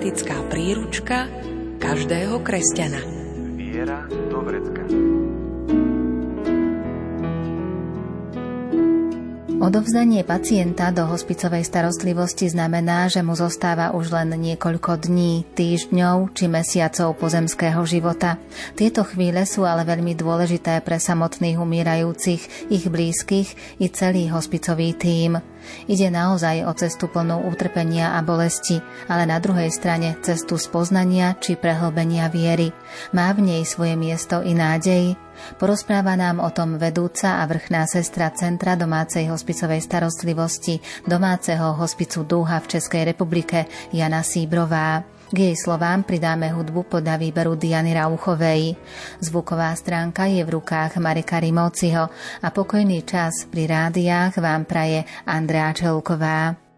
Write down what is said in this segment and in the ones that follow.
Praktická príručka každého kresťana. Viera do vrecka. Odovzdanie pacienta do hospicovej starostlivosti znamená, že mu zostáva už len niekoľko dní, týždňov či mesiacov pozemského života. Tieto chvíle sú ale veľmi dôležité pre samotných umírajúcich, ich blízkych i celý hospicový tím. Ide naozaj o cestu plnú utrpenia a bolesti, ale na druhej strane cestu spoznania či prehlbenia viery. Má v nej svoje miesto i nádej? Porozpráva nám o tom vedúca a vrchná sestra Centra domácej hospicovej starostlivosti domáceho hospicu Dúha v Českej republike Jana Síbrová. K jej slovám pridáme hudbu podľa výberu Diany Rauchovej. Zvuková stránka je v rukách Marika Rimóciho a pokojný čas pri rádiách vám praje Andrea Čelková.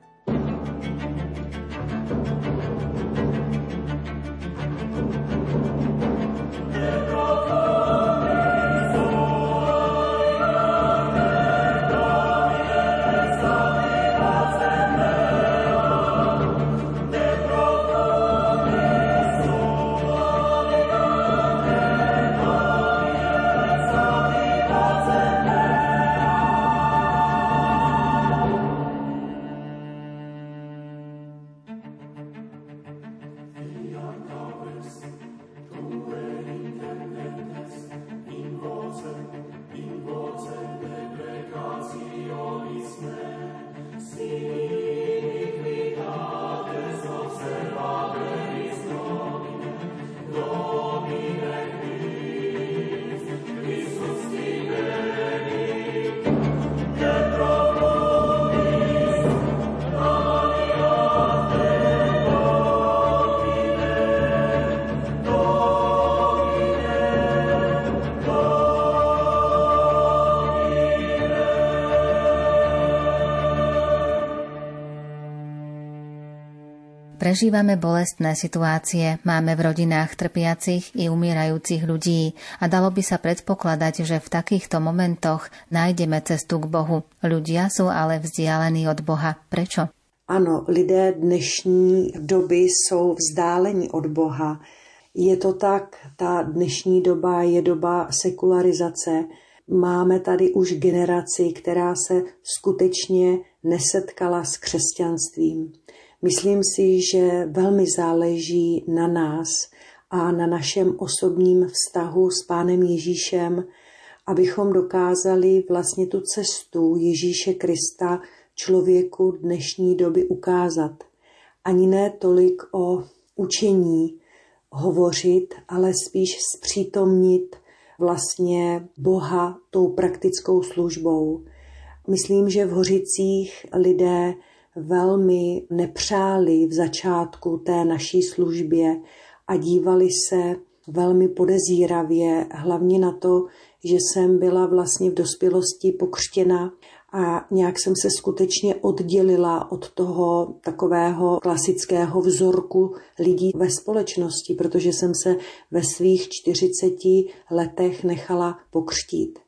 Prežívame bolestné situácie, máme v rodinách trpiacich i umierajúcich ľudí a dalo by sa predpokladať, že v takýchto momentoch nájdeme cestu k Bohu. Ľudia sú ale vzdialení od Boha. Prečo? Ano, lidé dnešní doby jsou vzdáleni od Boha. Je to tak, ta dnešní doba je doba sekularizace. Máme tady už generaci, která se skutečně nesetkala s křesťanstvím. Myslím si, že velmi záleží na nás a na našem osobním vztahu s Pánem Ježíšem, abychom dokázali vlastně tu cestu Ježíše Krista člověku dnešní doby ukázat. Ani ne tolik o učení hovořit, ale spíš zpřítomnit vlastně Boha tou praktickou službou. Myslím, že v Hořicích lidé velmi nepřáli v začátku té naší službě a dívali se velmi podezíravě, hlavně na to, že jsem byla vlastně v dospělosti pokřtěna a nějak jsem se skutečně oddělila od toho takového klasického vzorku lidí ve společnosti, protože jsem se ve svých 40 letech nechala pokřtít.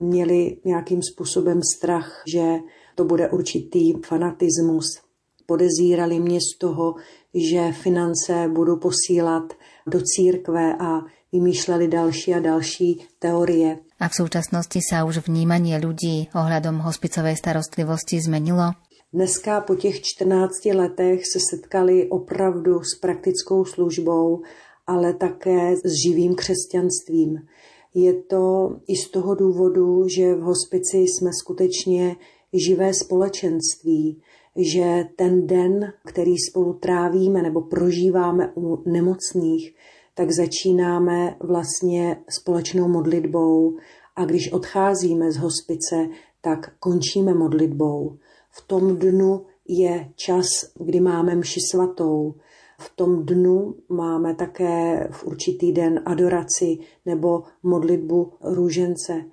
Měli nějakým způsobem strach, že to bude určitý fanatismus. Podezírali mě z toho, že finance budu posílat do církve a vymýšleli další a další teorie. A v súčasnosti sa už vnímanie ľudí ohľadom hospicovej starostlivosti zmenilo? Dneska po těch 14 letech se setkali opravdu s praktickou službou, ale také s živým křesťanstvím. Je to i z toho důvodu, že v hospici jsme skutečně živé společenství, že ten den, který spolu trávíme nebo prožíváme u nemocných, tak začínáme vlastně společnou modlitbou a když odcházíme z hospice, tak končíme modlitbou. V tom dnu je čas, kdy máme mši svatou V tom dnu máme také v určitý den adoraci nebo modlitbu růžence.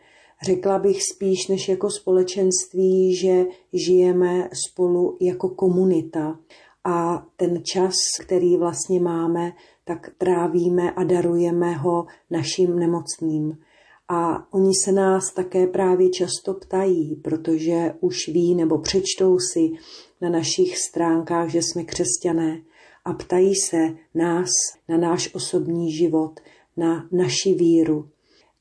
Řekla bych spíš než jako společenství, že žijeme spolu jako komunita a ten čas, který vlastně máme, tak trávíme a darujeme ho našim nemocným. A oni se nás také právě často ptají, protože už ví nebo přečtou si na našich stránkách, že jsme křesťané a ptají se nás na náš osobní život, na naši víru.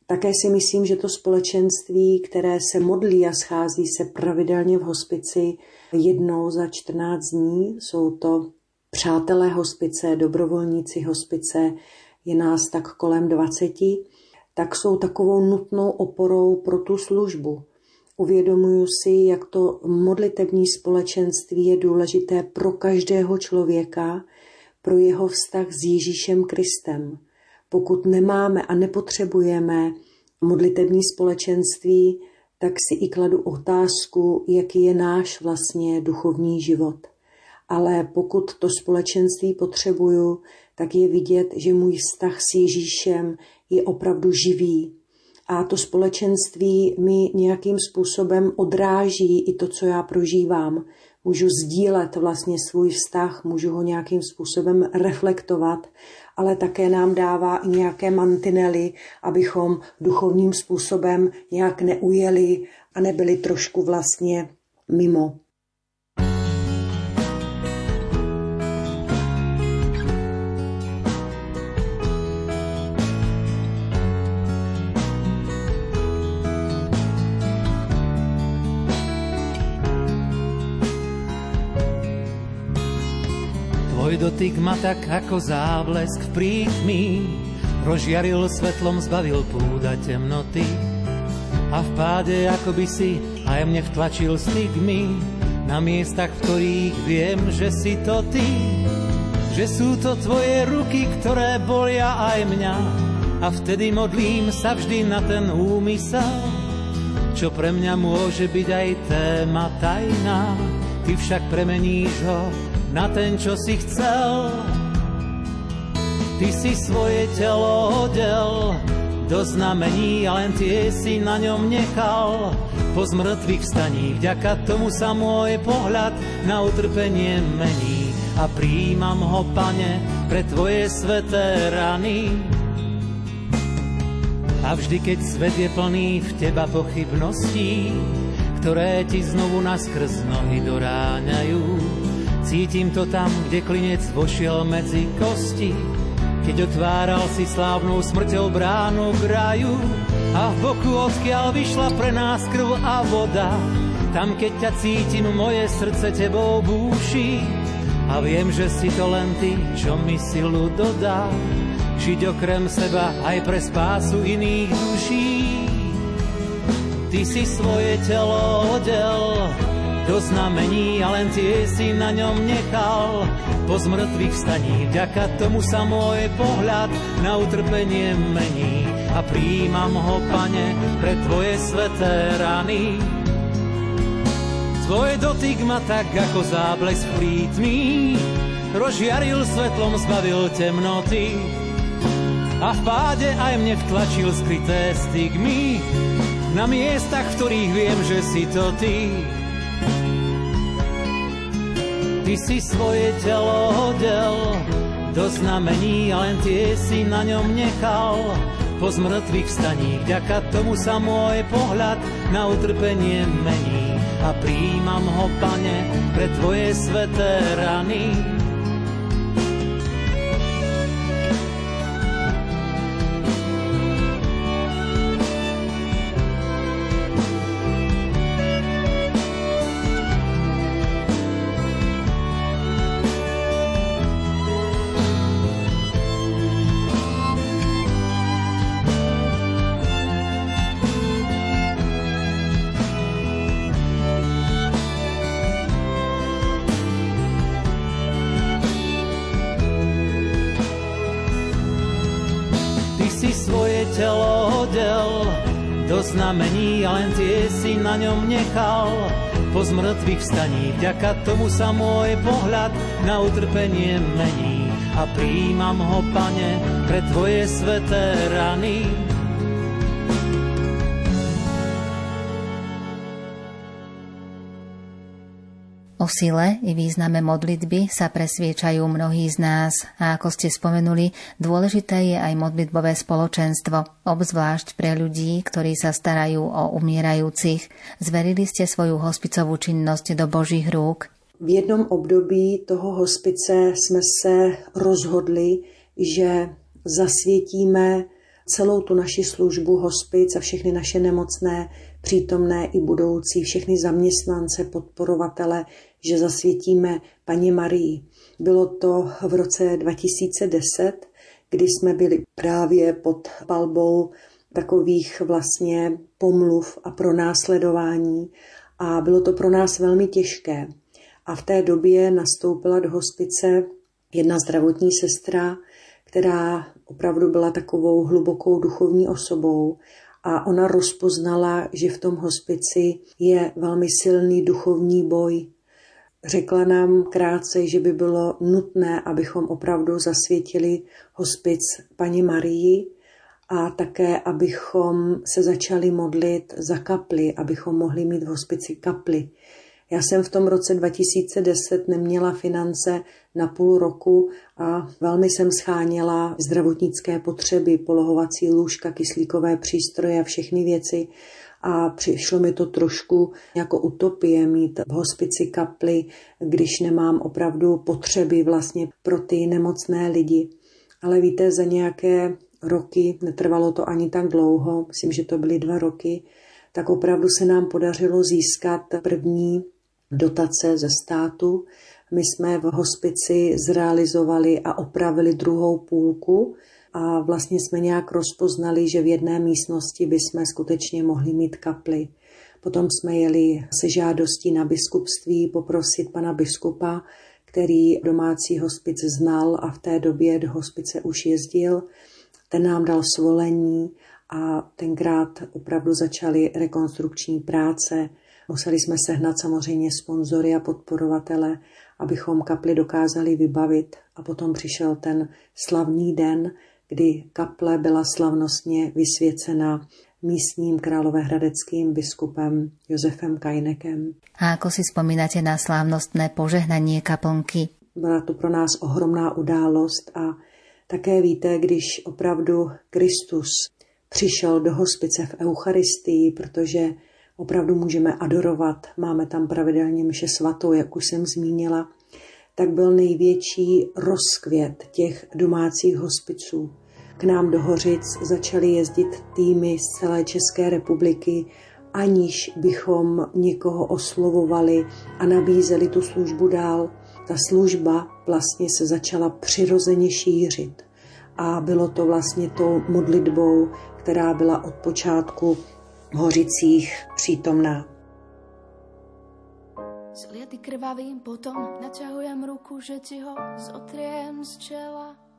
Také si myslím, že to společenství, které se modlí a schází se pravidelně v hospici jednou za 14 dní, jsou to přátelé hospice, dobrovolníci hospice, je nás tak kolem 20, tak jsou takovou nutnou oporou pro tu službu. Uvědomuju si, jak to modlitební společenství je důležité pro každého člověka, pro jeho vztah s Ježíšem Kristem. Pokud nemáme a nepotřebujeme modlitební společenství, tak si i kladu otázku, jaký je náš vlastně duchovní život. Ale pokud to společenství potřebuju, tak je vidět, že můj vztah s Ježíšem je opravdu živý. A to společenství mi nějakým způsobem odráží i to, co já prožívám. Můžu sdílet vlastně svůj vztah, můžu ho nějakým způsobem reflektovat, ale také nám dává i nějaké mantinely, abychom duchovním způsobem nějak neujeli a nebyli trošku vlastně mimo. Dotyk ma tak ako závlesk v prítmi, rozžiaril svetlom, zbavil púda temnoty. A v páde ako by si aj mne vtlačil stigmy na miestach, v ktorých viem, že si to ty. Že sú to tvoje ruky, ktoré bolia aj mňa a vtedy modlím sa vždy na ten úmysel, čo pre mňa môže byť aj téma tajná. Ty však premeníš ho na ten, čo si chcel. Ty si svoje telo hodel do znamení a len tie si na ňom nechal. Po zmrtvých vstaní vďaka tomu sa môj pohľad na utrpenie mení a príjmam ho, pane, pre tvoje sveté rany. A vždy, keď svet je plný v teba pochybností, ktoré ti znovu naskrz nohy doráňajú, Cítim to tam, kde klinec vošiel medzi kosti, keď otváral si slávnou smrťou bránu k raju a v boku odkiaľ vyšla pre nás krv a voda. Tam, keď ťa cítim, moje srdce tebou búši a viem, že si to len ty, čo mi silu dodá. Žiť okrem seba aj pre spásu iných duší. Ty si svoje telo odel do znamení a len tie si na ňom nechal. Po zmrtvých staní vďaka tomu sa môj pohľad na utrpenie mení a príjmam ho, pane, pre tvoje sveté rany. Tvoj dotyk ma tak ako záblesk plítný, rozžiaril svetlom, zbavil temnoty a v páde aj mne vtlačil skryté stigmy na miestach, v ktorých viem, že si to ty. Ty si svoje telo hodel do znamení a len tie si na ňom nechal. Po zmrtvých vstaní vďaka tomu sa môj pohľad na utrpenie mení a príjmam ho, pane, pre tvoje sveté rany. Znamení a len tie si na ňom nechal. Po zmrtvých vstaní vďaka tomu sa môj pohľad na utrpenie mení a príjmam ho, pane, pre tvoje sveté rany. Sile i význame modlitby sa presviečajú mnohí z nás a ako ste spomenuli, dôležité je aj modlitbové spoločenstvo, obzvlášť pre ľudí, ktorí sa starajú o umierajúcich. Zverili ste svoju hospicovú činnosť do Božích rúk. V jednom období toho hospice jsme se rozhodli, že zasvětíme celou tu naši službu hospic a všechny naše nemocné, přítomné i budoucí, všechny zaměstnance, podporovatele, že zasvětíme paní Marii. Bylo to v roce 2010, kdy jsme byli právě pod palbou takových vlastně pomluv a pronásledování a bylo to pro nás velmi těžké. A v té době nastoupila do hospice jedna zdravotní sestra, která opravdu byla takovou hlubokou duchovní osobou a ona rozpoznala, že v tom hospici je velmi silný duchovní boj. Řekla nám krátce, že by bylo nutné, abychom opravdu zasvětili hospic paní Marii a také, abychom se začali modlit za kaply, abychom mohli mít v hospici kaply. Já jsem v tom roce 2010 neměla finance na půl roku a velmi jsem scháněla zdravotnické potřeby, polohovací lůžka, kyslíkové přístroje a všechny věci. A přišlo mi to trošku jako utopie mít v hospici kaply, když nemám opravdu potřeby vlastně pro ty nemocné lidi. Ale víte, za nějaké roky, netrvalo to ani tak dlouho, myslím, že to byly dva roky, tak opravdu se nám podařilo získat první dotace ze státu. My jsme v hospici zrealizovali a opravili druhou půlku a vlastně jsme nějak rozpoznali, že v jedné místnosti bychom skutečně mohli mít kapli. Potom jsme jeli se žádostí na biskupství poprosit pana biskupa, který domácí hospic znal a v té době do hospice už jezdil. Ten nám dal svolení a tenkrát opravdu začaly rekonstrukční práce, Museli jsme sehnat samozřejmě sponzory a podporovatele, abychom kapli dokázali vybavit a potom přišel ten slavný den, kdy kaple byla slavnostně vysvěcena místním královéhradeckým biskupem Josefem Kajnekem. A ako si vzpomínáte na slávnostné požehnání kaplnky? Byla to pro nás ohromná událost a také víte, když opravdu Kristus přišel do hospice v Eucharistii, protože opravdu můžeme adorovat. Máme tam pravidelně mše svatou, jak už jsem zmínila. Tak byl největší rozkvět těch domácích hospiců. K nám do Hořic začaly jezdit týmy z celé České republiky, aniž bychom někoho oslovovali a nabízeli tu službu dál. Ta služba vlastně se začala přirozeně šířit. A bylo to vlastně tou modlitbou, která byla od počátku Hořicích přítomná. Zliety krvavým potom naťahujem ruku, že ti ho zotriem z čela.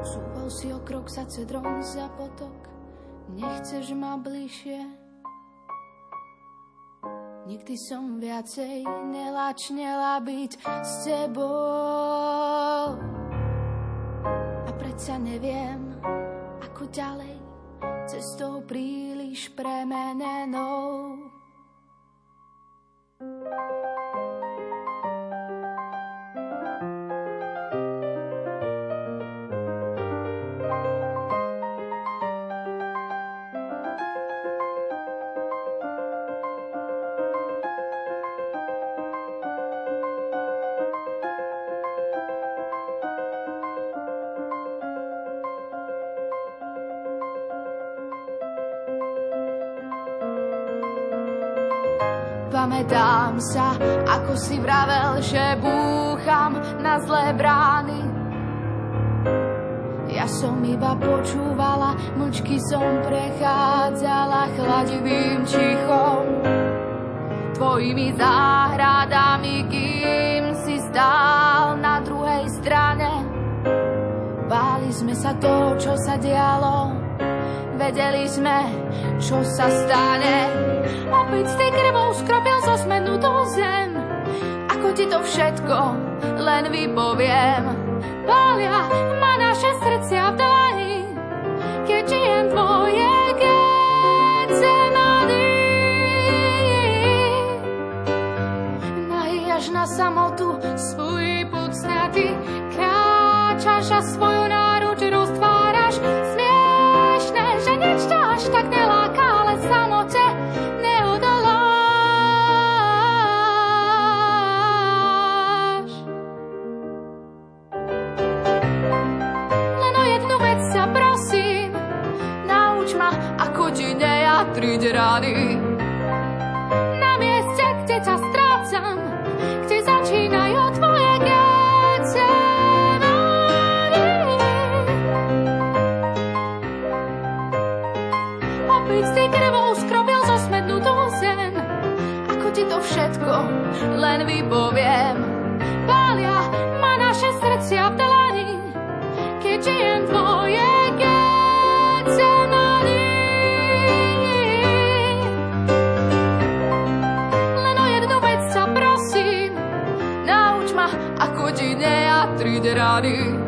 Súval si o krok za cedrom za potok, nechceš ma bližšie. Nikdy som viacej nelačnela byť s tebou. A predsa neviem, ako ďalej cestou príliš premenenou. Pamätám sa, ako si vravel, že búcham na zlé brány. Ja som iba počúvala, mlčky som prechádzala chladivým čichom. Tvojimi záhradami, kým si stál na druhej strane. Báli sme sa to, čo sa dialo, vedeli sme, čo sa stane. Opäť s tej krvou do zem. Ako ti to všetko len vypoviem. Pália ma naše srdcia v dlani, keď žijem tvoje Getsemany. Nahý až na samotu svoj pucňatý, kráčaš a svoju náruč roztváraš. Rady. Na mieste, kde sa strácam, kde začínajú tvoje Getsemany. Opäť si krvou skrobil zosmednutú zem, ako ti to všetko len vypoviem. body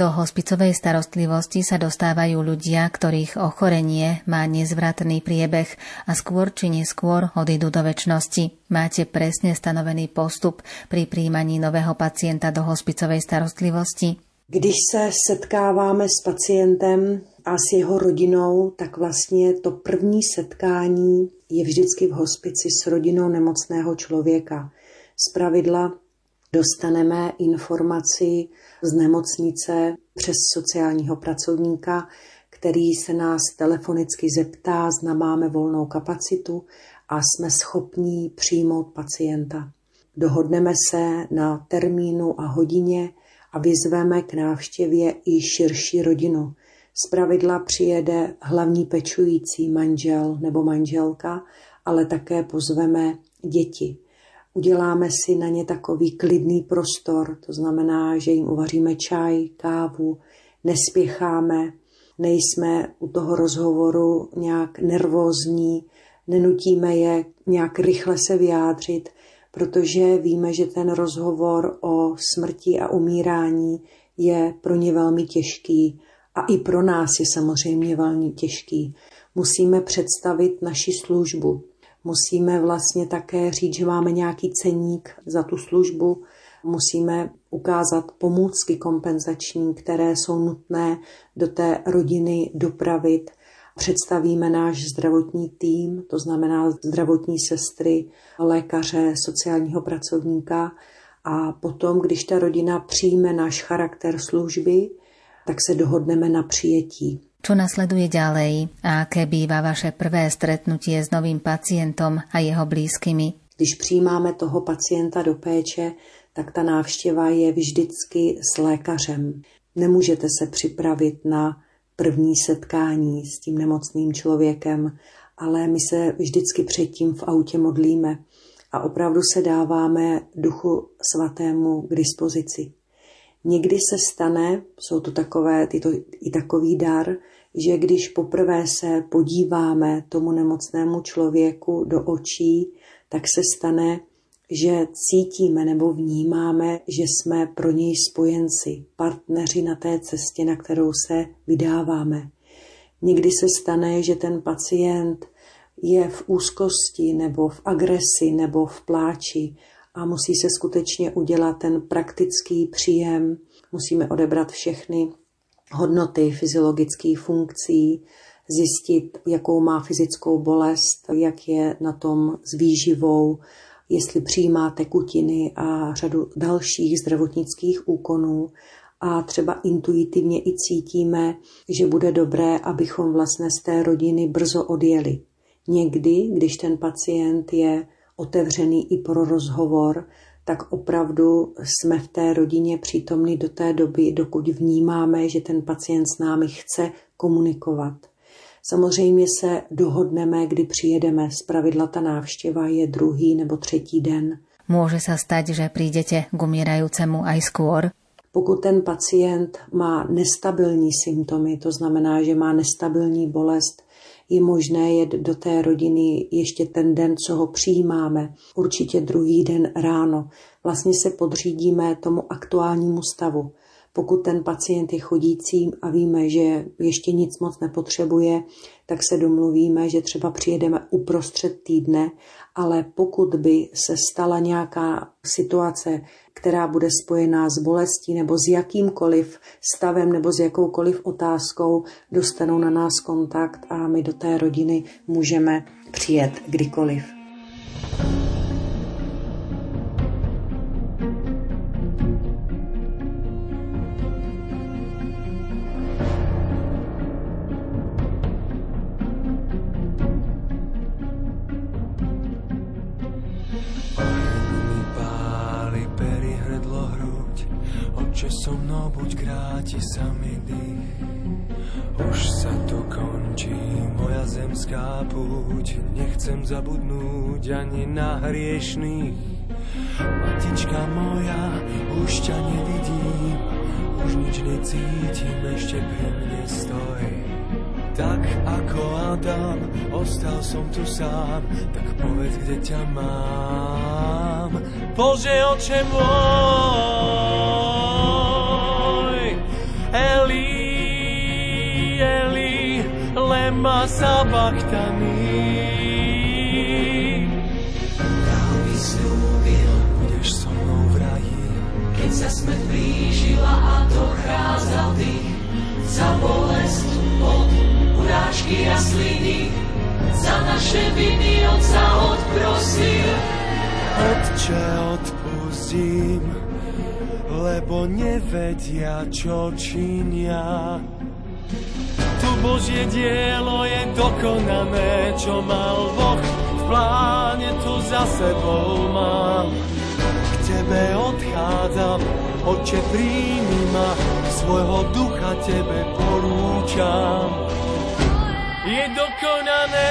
Do hospicovej starostlivosti sa dostávajú ľudia, ktorých ochorenie má nezvratný priebeh a skôr či neskôr odídu do väčšnosti. Máte presne stanovený postup pri príjmaní nového pacienta do hospicovej starostlivosti? Když se setkáváme s pacientem a s jeho rodinou, tak vlastně to první setkání je vždycky v hospici s rodinou nemocného člověka. Z pravidla dostaneme informaci z nemocnice přes sociálního pracovníka, který se nás telefonicky zeptá, zda máme volnou kapacitu a jsme schopní přijmout pacienta. Dohodneme se na termínu a hodině a vyzveme k návštěvě i širší rodinu. Zpravidla přijede hlavní pečující manžel nebo manželka, ale také pozveme děti. Uděláme si na ně takový klidný prostor, to znamená, že jim uvaříme čaj, kávu, nespěcháme, nejsme u toho rozhovoru nějak nervózní, nenutíme je nějak rychle se vyjádřit, protože víme, že ten rozhovor o smrti a umírání je pro ně velmi těžký a i pro nás je samozřejmě velmi těžký. Musíme představit naši službu, musíme vlastně také říct, že máme nějaký ceník za tu službu, musíme ukázat pomůcky kompenzační, které jsou nutné do té rodiny dopravit. Představíme náš zdravotní tým, to znamená zdravotní sestry, lékaře, sociálního pracovníka a potom, když ta rodina přijme náš charakter služby, tak se dohodneme na přijetí. Čo nasleduje ďalej a aké býva vaše prvé stretnutie s novým pacientom a jeho blízkymi? Když přijímáme toho pacienta do péče, tak ta návštěva je vždycky s lékařem. Nemůžete se připravit na první setkání s tím nemocným člověkem, ale my se vždycky předtím v autě modlíme a opravdu se dáváme duchu svatému k dispozici. Někdy se stane, jsou to takové, tyto, i takový dar, že když poprvé se podíváme tomu nemocnému člověku do očí, tak se stane, že cítíme nebo vnímáme, že jsme pro něj spojenci, partneři na té cestě, na kterou se vydáváme. Někdy se stane, že ten pacient je v úzkosti nebo v agresi nebo v pláči a musí se skutečně udělat ten praktický příjem. Musíme odebrat všechny hodnoty fyziologických funkcí, zjistit, jakou má fyzickou bolest, jak je na tom s výživou, jestli přijímá tekutiny a řadu dalších zdravotnických úkonů a třeba intuitivně i cítíme, že bude dobré, abychom vlastně z té rodiny brzo odjeli. Někdy, když ten pacient je otevřený i pro rozhovor, tak opravdu jsme v té rodině přítomní do té doby, dokud vnímáme, že ten pacient s námi chce komunikovat. Samozřejmě se dohodneme, kdy přijedeme. Z pravidla ta návštěva je druhý nebo třetí den. Může se stát, že přijdete k umírajúcemu aj skôr? Pokud ten pacient má nestabilní symptomy, to znamená, že má nestabilní bolest, je možné jet do té rodiny ještě ten den, co ho přijímáme, určitě druhý den ráno. Vlastně se podřídíme tomu aktuálnímu stavu. Pokud ten pacient je chodícím a víme, že ještě nic moc nepotřebuje, tak se domluvíme, že třeba přijedeme uprostřed týdne, ale pokud by se stala nějaká situace, která bude spojená s bolestí nebo s jakýmkoliv stavem nebo s jakoukoliv otázkou, dostanou na nás kontakt a my do té rodiny můžeme přijet kdykoliv. so Už sa to končí, moja zemská púť, nechcem zabudnúť ani na hriešných. Matička moja, už ťa nevidím, už nič necítim, ešte pri mne stoj. Tak ako Adam, ostal som tu sám, tak povedz, kde ťa mám. Bože, oče môj, lema sabachthani. Dal mi slúbil, budeš so mnou v raji. Keď sa smrť blížila a dochádzal ty, za bolest, pod urážky a sliny, za naše viny Otca odprosil. Otče, odpustím, lebo nevedia, čo činia. Tu Božie dielo je dokonané, čo mal Boh v pláne, to za sebou mám. K Tebe odchádzam, Oče, príjmi ma, svojho ducha Tebe porúčam. Je dokonané.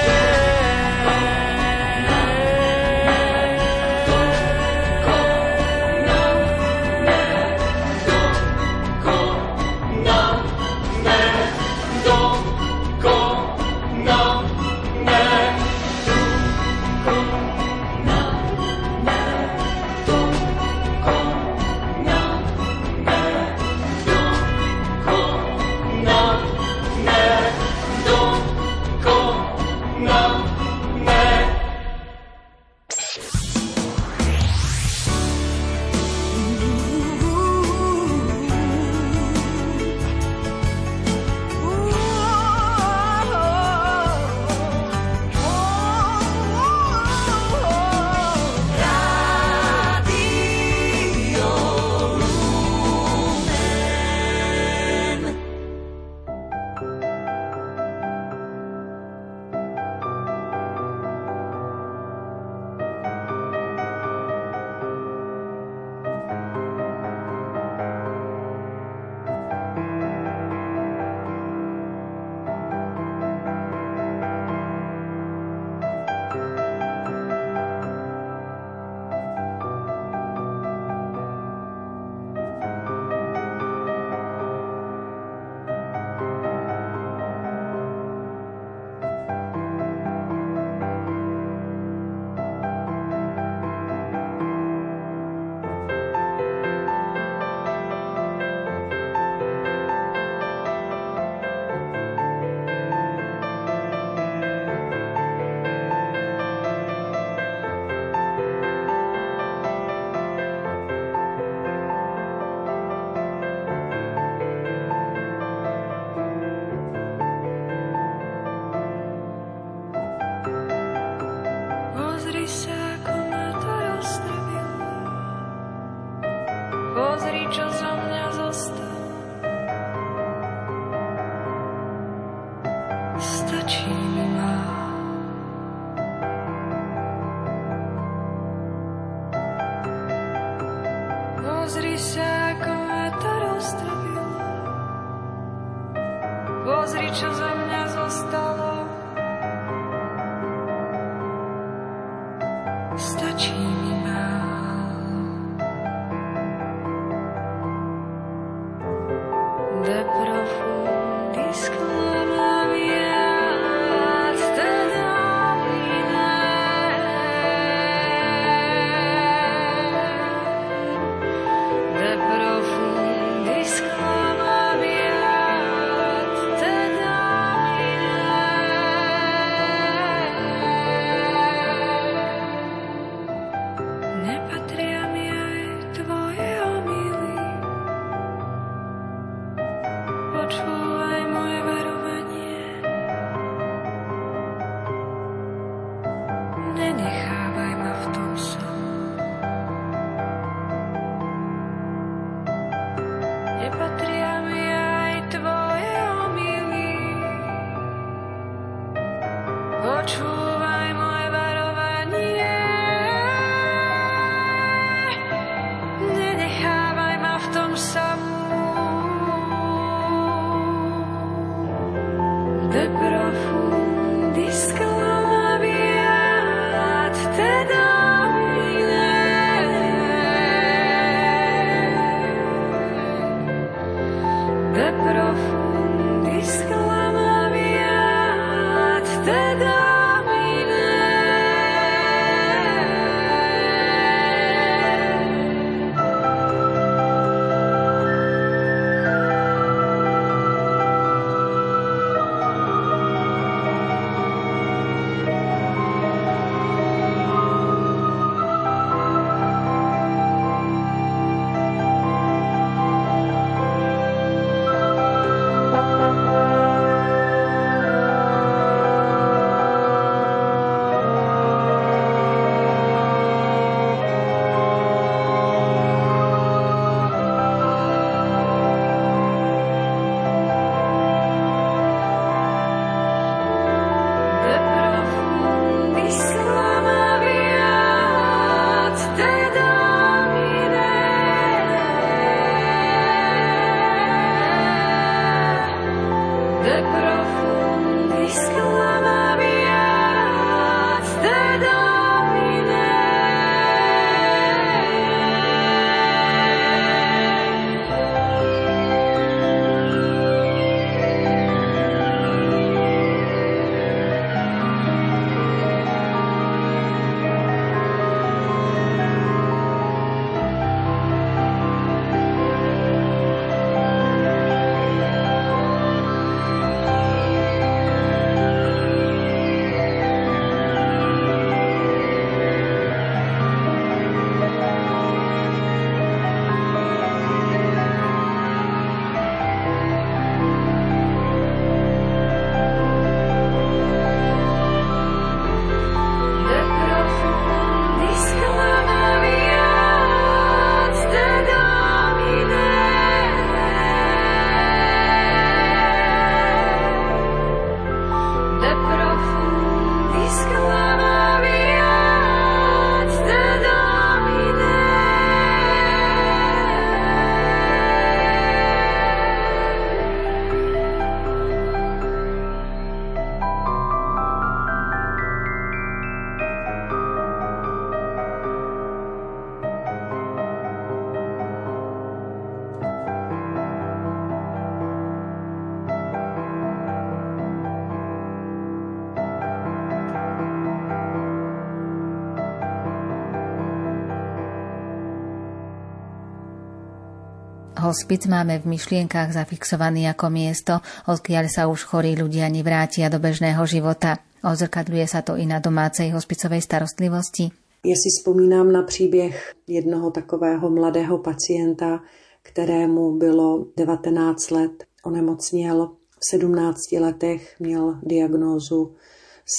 Hospic máme v myšlienkach zafixovaný ako miesto, odkiaľ sa už chorí ľudia nevrátia do bežného života. Ozrkadluje sa to i na domácej hospicovej starostlivosti. Já si vzpomínám na příběh jednoho takového mladého pacienta, kterému bylo 19 let. Onemocněl v 17 letech, měl diagnózu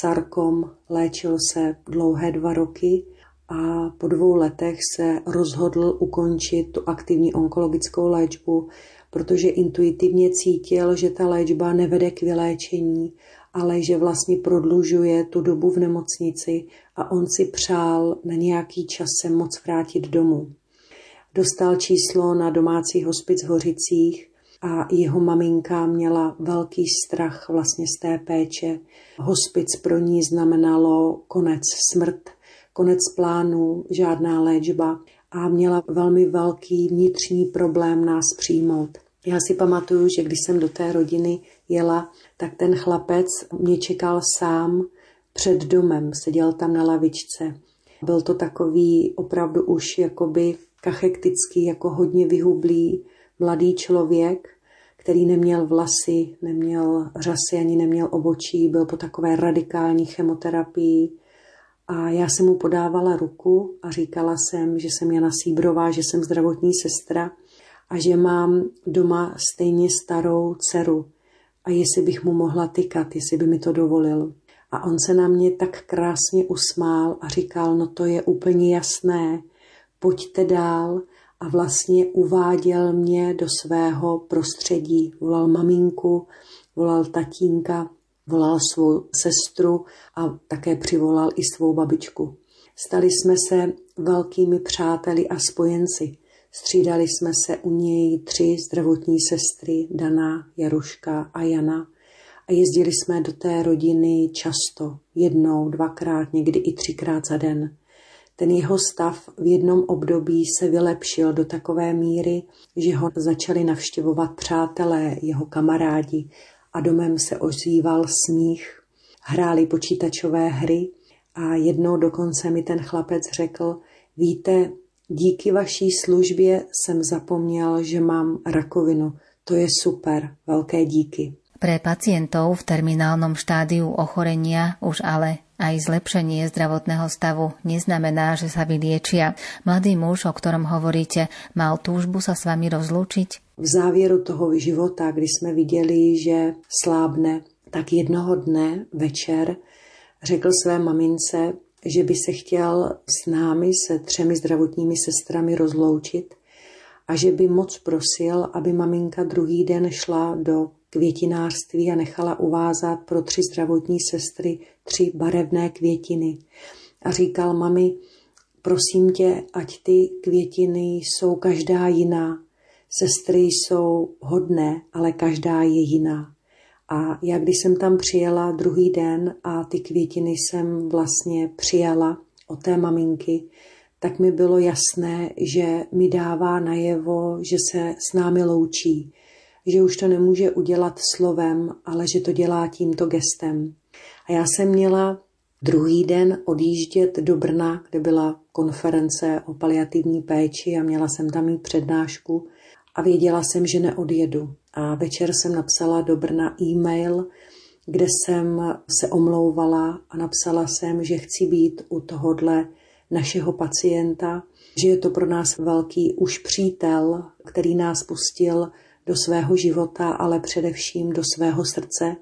sarkom, léčil se dlouhé dva roky a po dvou letech se rozhodl ukončit tu aktivní onkologickou léčbu, protože intuitivně cítil, že ta léčba nevede k vyléčení ale že vlastně prodlužuje tu dobu v nemocnici a on si přál na nějaký čas se moc vrátit domů. Dostal číslo na domácí hospic v Hořicích a jeho maminka měla velký strach vlastně z té péče. Hospic pro ní znamenalo konec smrt, konec plánu, žádná léčba a měla velmi velký vnitřní problém nás přijmout. Já si pamatuju, že když jsem do té rodiny jela, tak ten chlapec mě čekal sám před domem, seděl tam na lavičce. Byl to takový opravdu už jakoby kachektický, jako hodně vyhublý mladý člověk, který neměl vlasy, neměl řasy, ani neměl obočí, byl po takové radikální chemoterapii. A já jsem mu podávala ruku a říkala jsem, že jsem Jana Síbrová, že jsem zdravotní sestra a že mám doma stejně starou dceru a jestli bych mu mohla tykat, jestli by mi to dovolil. A on se na mě tak krásně usmál a říkal, no to je úplně jasné, pojďte dál a vlastně uváděl mě do svého prostředí. Volal maminku, volal tatínka, volal svou sestru a také přivolal i svou babičku. Stali jsme se velkými přáteli a spojenci. Střídali jsme se u něj tři zdravotní sestry, Dana, Jaruška a Jana. A jezdili jsme do té rodiny často, jednou, dvakrát, někdy i třikrát za den. Ten jeho stav v jednom období se vylepšil do takové míry, že ho začali navštěvovat přátelé, jeho kamarádi a domem se ozýval smích. Hráli počítačové hry a jednou dokonce mi ten chlapec řekl, víte, díky vaší službě jsem zapomněl, že mám rakovinu. To je super, velké díky. Pre pacientov v terminálnom štádiu ochorenia už ale aj zlepšenie zdravotného stavu neznamená, že sa vyliečia. Mladý muž, o ktorom hovoríte, mal túžbu sa s vami rozlúčiť? V závěru toho života, kdy jsme viděli, že slábne, tak jednoho dne večer řekl své mamince, že by se chtěl s námi, se třemi zdravotními sestrami rozloučit a že by moc prosil, aby maminka druhý den šla do květinářství a nechala uvázat pro tři zdravotní sestry tři barevné květiny. A říkal mami, prosím tě, ať ty květiny jsou každá jiná. Sestry jsou hodné, ale každá je jiná. A já, když jsem tam přijela druhý den a ty květiny jsem vlastně přijala od té maminky, tak mi bylo jasné, že mi dává najevo, že se s námi loučí, že už to nemůže udělat slovem, ale že to dělá tímto gestem. A já jsem měla druhý den odjíždět do Brna, kde byla konference o paliativní péči a měla jsem tam mít přednášku a věděla jsem, že neodjedu. A večer jsem napsala do Brna e-mail, kde jsem se omlouvala a napsala jsem, že chci být u tohodle našeho pacienta, že je to pro nás velký už přítel, který nás pustil do svého života, ale především do svého srdce,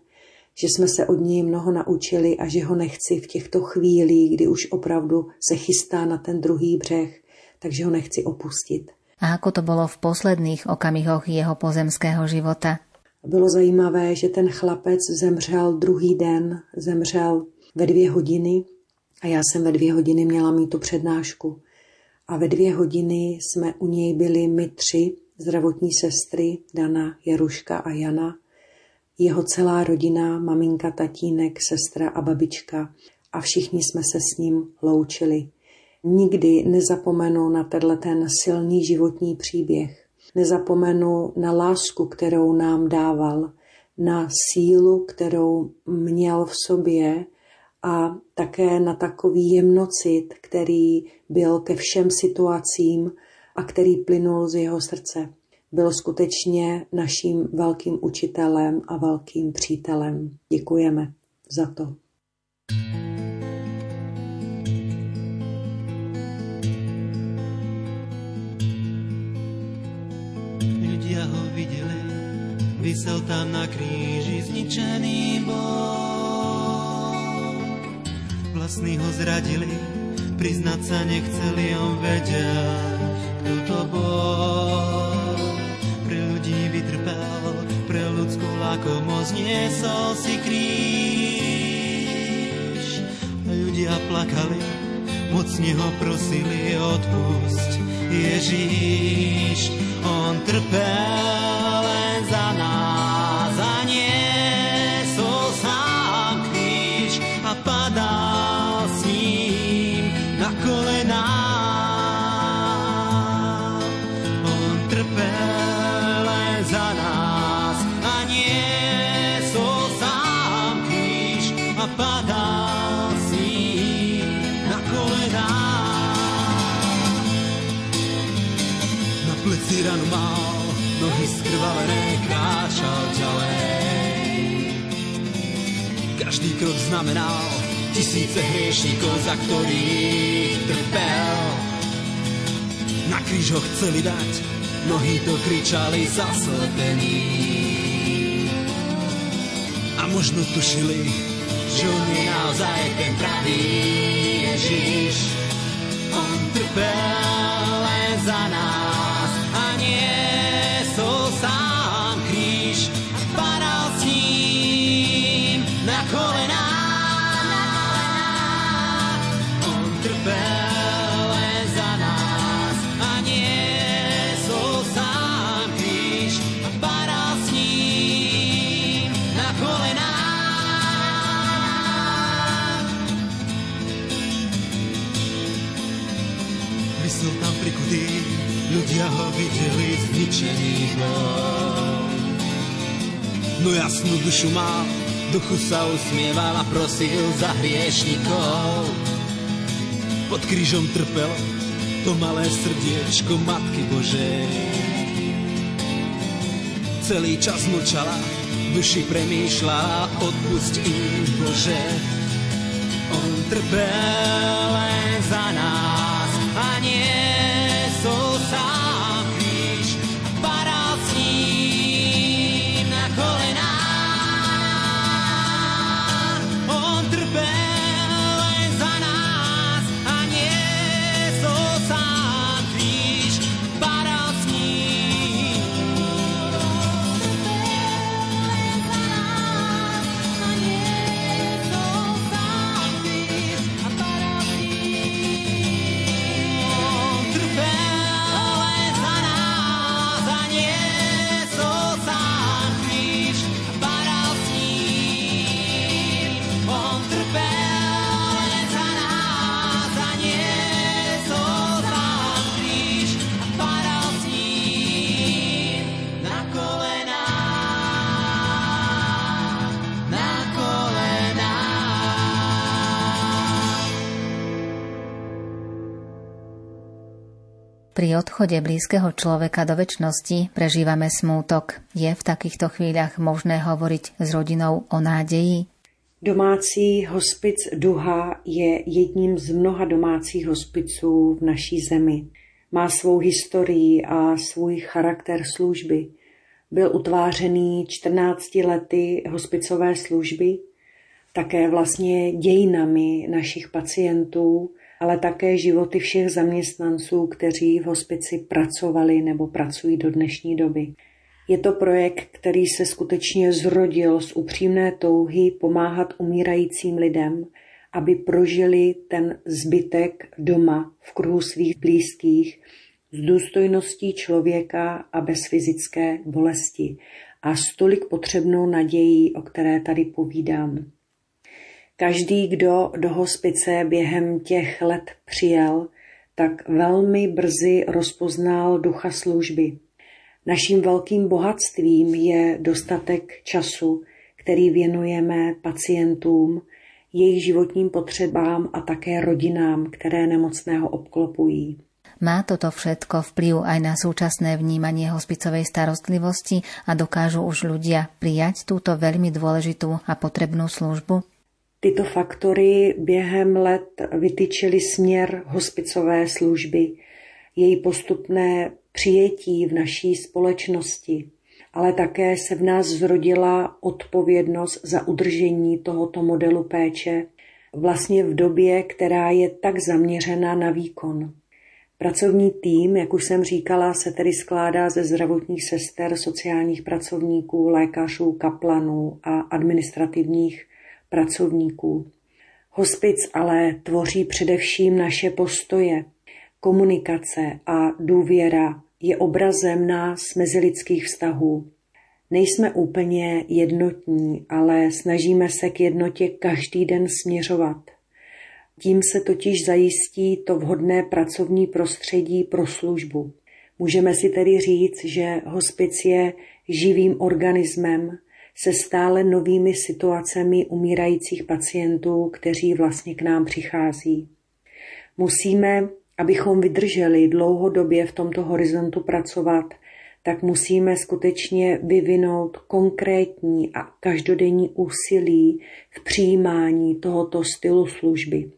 že jsme se od něj mnoho naučili a že ho nechci v těchto chvílích, kdy už opravdu se chystá na ten druhý břeh, takže ho nechci opustit. A ako to bylo v posledních okamihoch jeho pozemského života? Bylo zajímavé, že ten chlapec zemřel druhý den, zemřel ve dvě hodiny a já jsem ve dvě hodiny měla mít tu přednášku. A ve dvě hodiny jsme u něj byli my tři, zdravotní sestry Dana, Jaruška a Jana, jeho celá rodina, maminka, tatínek, sestra a babička a všichni jsme se s ním loučili. Nikdy nezapomenu na tenhle ten silný životní příběh. Nezapomenu na lásku, kterou nám dával, na sílu, kterou měl v sobě a také na takový jemnocit, který byl ke všem situacím a který plynul z jeho srdce. Byl skutečně naším velkým učitelem a velkým přítelem. Děkujeme za to. Ľudia ho videli, vysel tam na kríži zničený bol. Vlastní ho zradili, priznať sa nechceli, on vedel, kto to bol. Ľudí vytrpel, pre ľudskú lakomo zniesol si kríž. Ľudia plakali, mocne ho prosili odpusť. Ježíš, on trpel krok znamenal tisíce hriešníkov, za ktorých trpel. Na kríž ho chceli dať, mnohí to kričali zaslepení. A možno tušili, že on je naozaj ten pravý Ježiš. On trpel len za nás a niesol ho videli zničený bol. No jasnú dušu mal, duchu sa usmieval a prosil za hriešnikov. Pod krížom trpel to malé srdiečko Matky Božej. Celý čas mlčala, duši premýšľala, odpusť im Bože. On trpel len za nás Pri odchode blízkeho človeka do väčšnosti prežívame smútok. Je v takýchto chvíľach možné hovoriť s rodinou o nádeji? Domácí hospic Duha je jedním z mnoha domácích hospiců v naší zemi. Má svou historii a svůj charakter služby. Byl utvářený 14 lety hospicové služby, také vlastně dějinami našich pacientů, ale také životy všech zaměstnanců, kteří v hospici pracovali nebo pracují do dnešní doby. Je to projekt, který se skutečně zrodil z upřímné touhy pomáhat umírajícím lidem, aby prožili ten zbytek doma v kruhu svých blízkých s důstojností člověka a bez fyzické bolesti a s tolik potřebnou nadějí, o které tady povídám. Každý, kdo do hospice během těch let přijel, tak velmi brzy rozpoznal ducha služby. Naším velkým bohatstvím je dostatek času, který věnujeme pacientům, jejich životním potřebám a také rodinám, které nemocného obklopují. Má toto všetko vplyv aj na súčasné vnímanie hospicovej starostlivosti a dokážu už ľudia prijať túto veľmi dôležitú a potrebnú službu? Tyto faktory během let vytyčily směr hospicové služby, její postupné přijetí v naší společnosti, ale také se v nás zrodila odpovědnost za udržení tohoto modelu péče vlastně v době, která je tak zaměřená na výkon. Pracovní tým, jak už jsem říkala, se tedy skládá ze zdravotních sester, sociálních pracovníků, lékařů, kaplanů a administrativních pracovníků. Hospic ale tvoří především naše postoje. Komunikace a důvěra je obrazem nás mezilidských vztahů. Nejsme úplně jednotní, ale snažíme se k jednotě každý den směřovat. Tím se totiž zajistí to vhodné pracovní prostředí pro službu. Můžeme si tedy říct, že hospic je živým organismem se stále novými situacemi umírajících pacientů, kteří vlastně k nám přichází. Musíme, abychom vydrželi dlouhodobě v tomto horizontu pracovat, tak musíme skutečně vyvinout konkrétní a každodenní úsilí v přijímání tohoto stylu služby.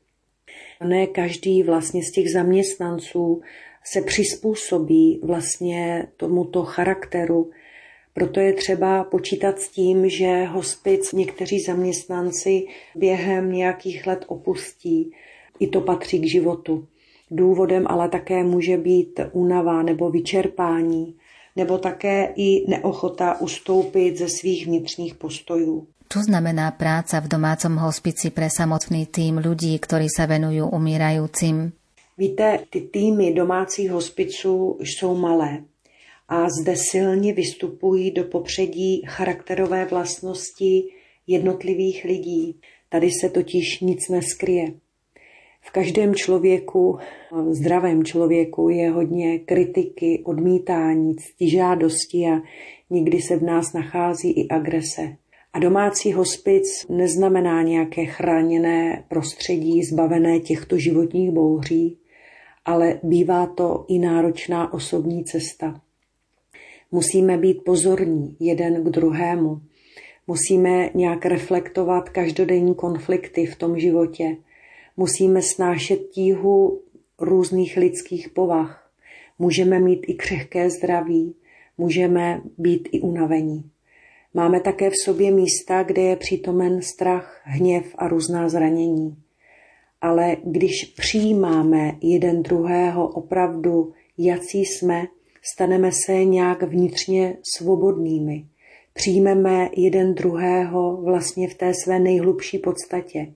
Ne každý vlastně z těch zaměstnanců se přizpůsobí vlastně tomuto charakteru, proto je třeba počítat s tím, že hospic někteří zaměstnanci během nějakých let opustí. I to patří k životu. Důvodem ale také může být únava nebo vyčerpání, nebo také i neochota ustoupit ze svých vnitřních postojů. Co znamená práca v domácom hospici pre samotný tým ľudí, ktorí sa venujú umírajúcim? Víte, ty týmy domácích hospiců jsou malé a zde silně vystupují do popředí charakterové vlastnosti jednotlivých lidí. Tady se totiž nic neskryje. V každém člověku, zdravém člověku, je hodně kritiky, odmítání, ctižádosti a někdy se v nás nachází i agrese. A domácí hospic neznamená nějaké chráněné prostředí zbavené těchto životních bouří, ale bývá to i náročná osobní cesta. Musíme být pozorní jeden k druhému. Musíme nějak reflektovat každodenní konflikty v tom životě. Musíme snášet tíhu různých lidských povah. Můžeme mít i křehké zdraví, můžeme být i unavení. Máme také v sobě místa, kde je přítomen strach, hněv a různá zranění. Ale když přijímáme jeden druhého opravdu, jací jsme, staneme se nějak vnitřně svobodnými. Přijmeme jeden druhého vlastně v té své nejhlubší podstatě.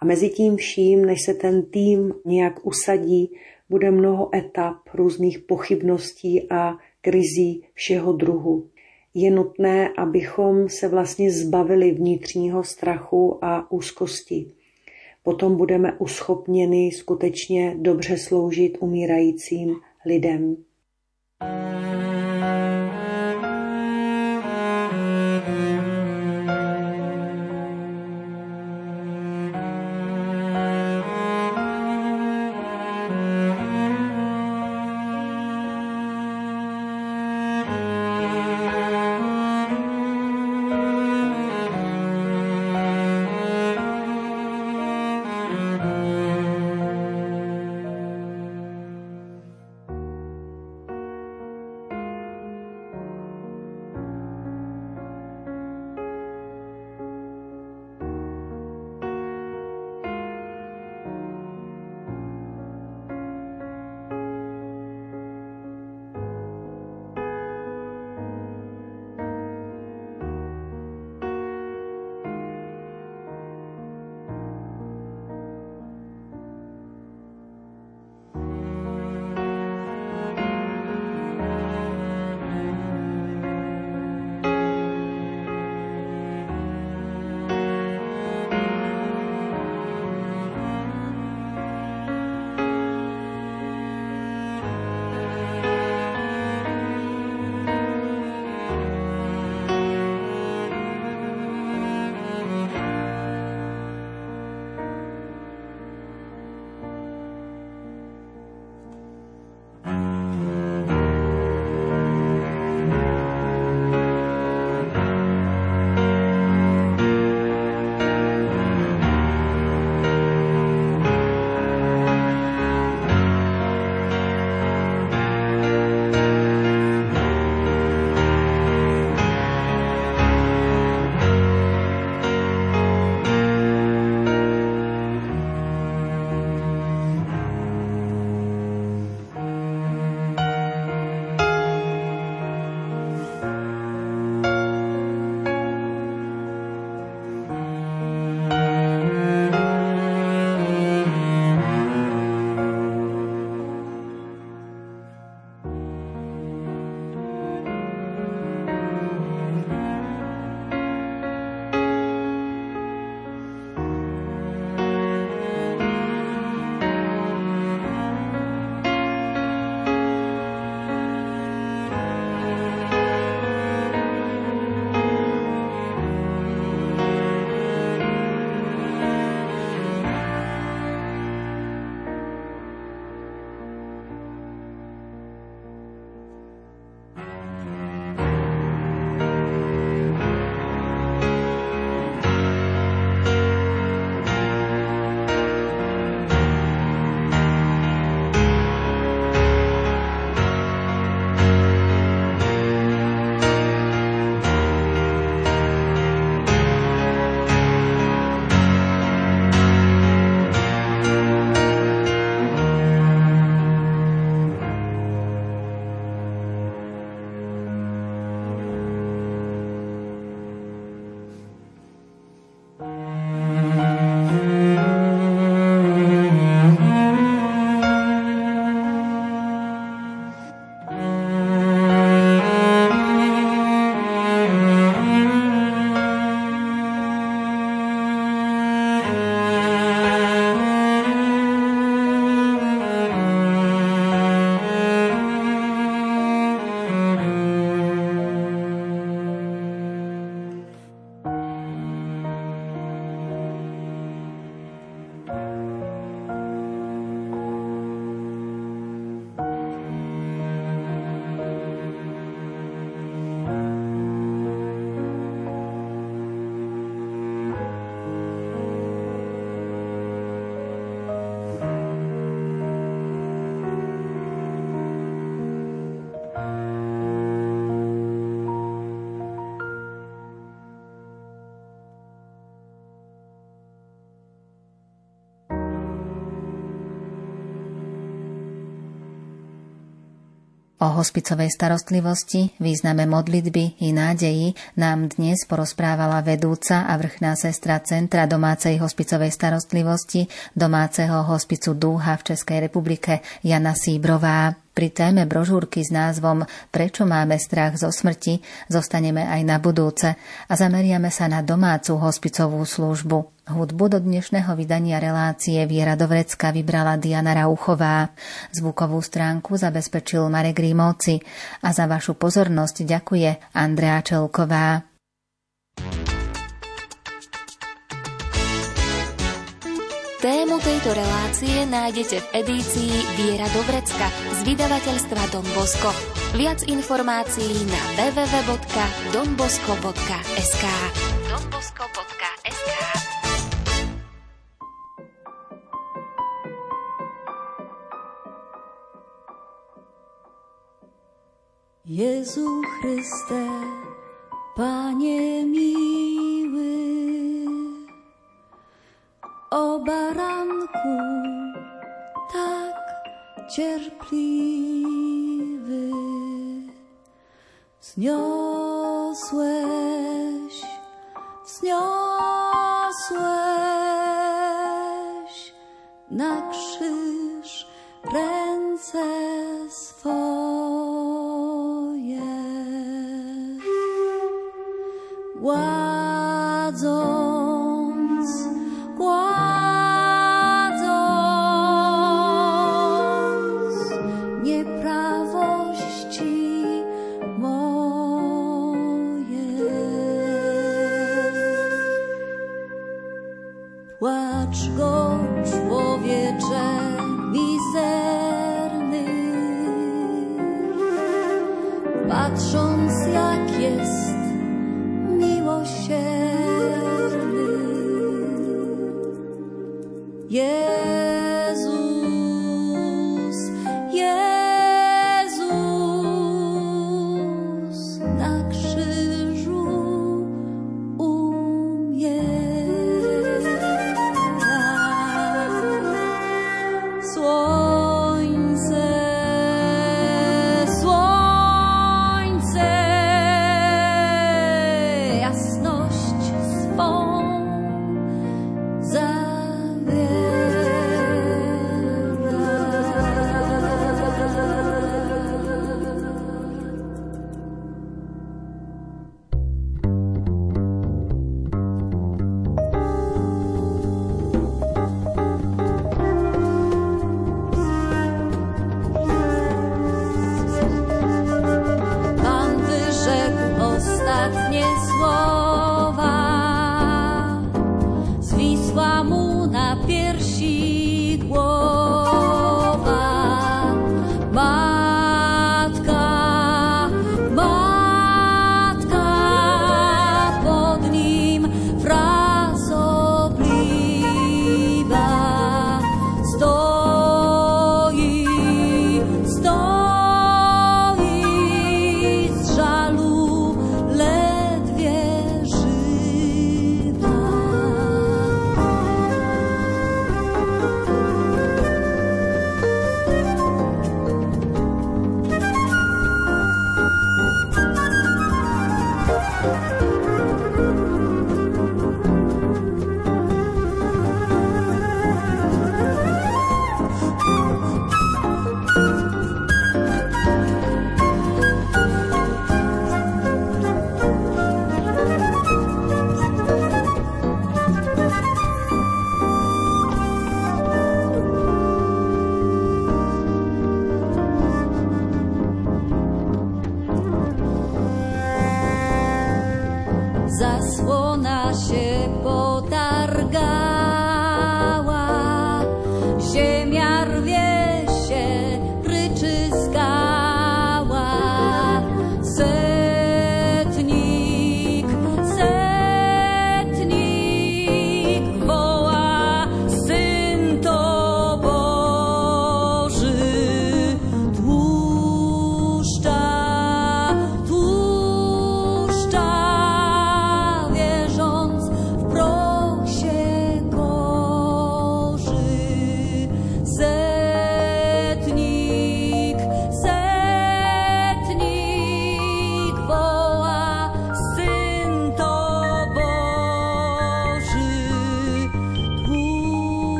A mezi tím vším, než se ten tým nějak usadí, bude mnoho etap různých pochybností a krizí všeho druhu. Je nutné, abychom se vlastně zbavili vnitřního strachu a úzkosti. Potom budeme uschopněni skutečně dobře sloužit umírajícím lidem. Uh... O hospicovej starostlivosti, význame modlitby i nádeji nám dnes porozprávala vedúca a vrchná sestra Centra domácej hospicovej starostlivosti domáceho hospicu Dúha v Českej republike Jana Síbrová. Pri téme brožúrky s názvom Prečo máme strach zo smrti zostaneme aj na budúce a zameriame sa na domácu hospicovú službu. Hudbu do dnešného vydania relácie Viera Dovrecka vybrala Diana Rauchová. Zvukovú stránku zabezpečil Marek Rímovci a za vašu pozornosť ďakuje Andrea Čelková. Tému tejto relácie nájdete v edícii Viera Dobrecka z vydavateľstva Don Bosco. Viac informácií na www.donbosco.sk donbosco.sk Jezu Chryste, Panie miły, o baranku tak cierpliwy, wzniosłeś, wzniosłeś na krzyż ręce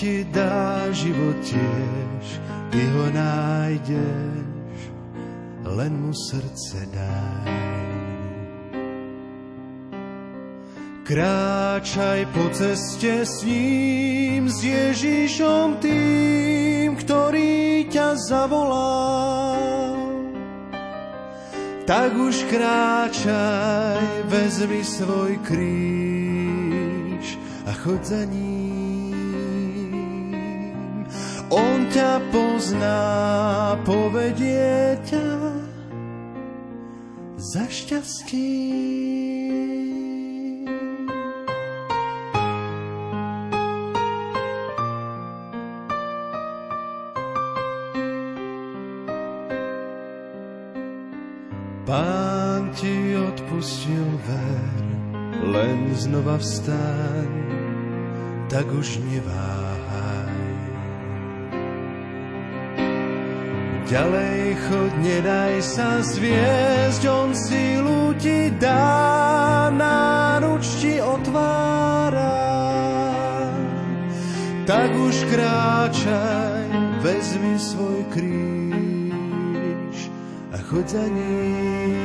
ti dá život tiež, ty ho nájdeš, len mu srdce daj. Kráčaj po ceste s ním, s Ježišom tým, ktorý ťa zavolal. Tak už kráčaj, vezmi svoj kríž a chod za ním. Ťa pozná, povedie ťa za šťastím. Pán ti odpustil ver, len znova vstaň, tak už neváhaj. Ďalej chod, nedaj sa zviesť, on sílu ti dá, náruč ti otvára. Tak už kráčaj, vezmi svoj kríž a choď za ním.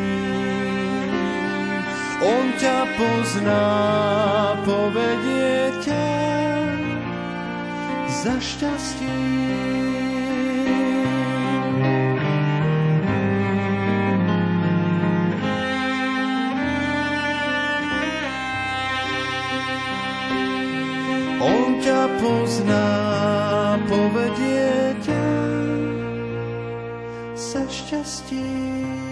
On ťa pozná, povedie ťa za šťastím. Pozná, povedie ťa sa šťastím.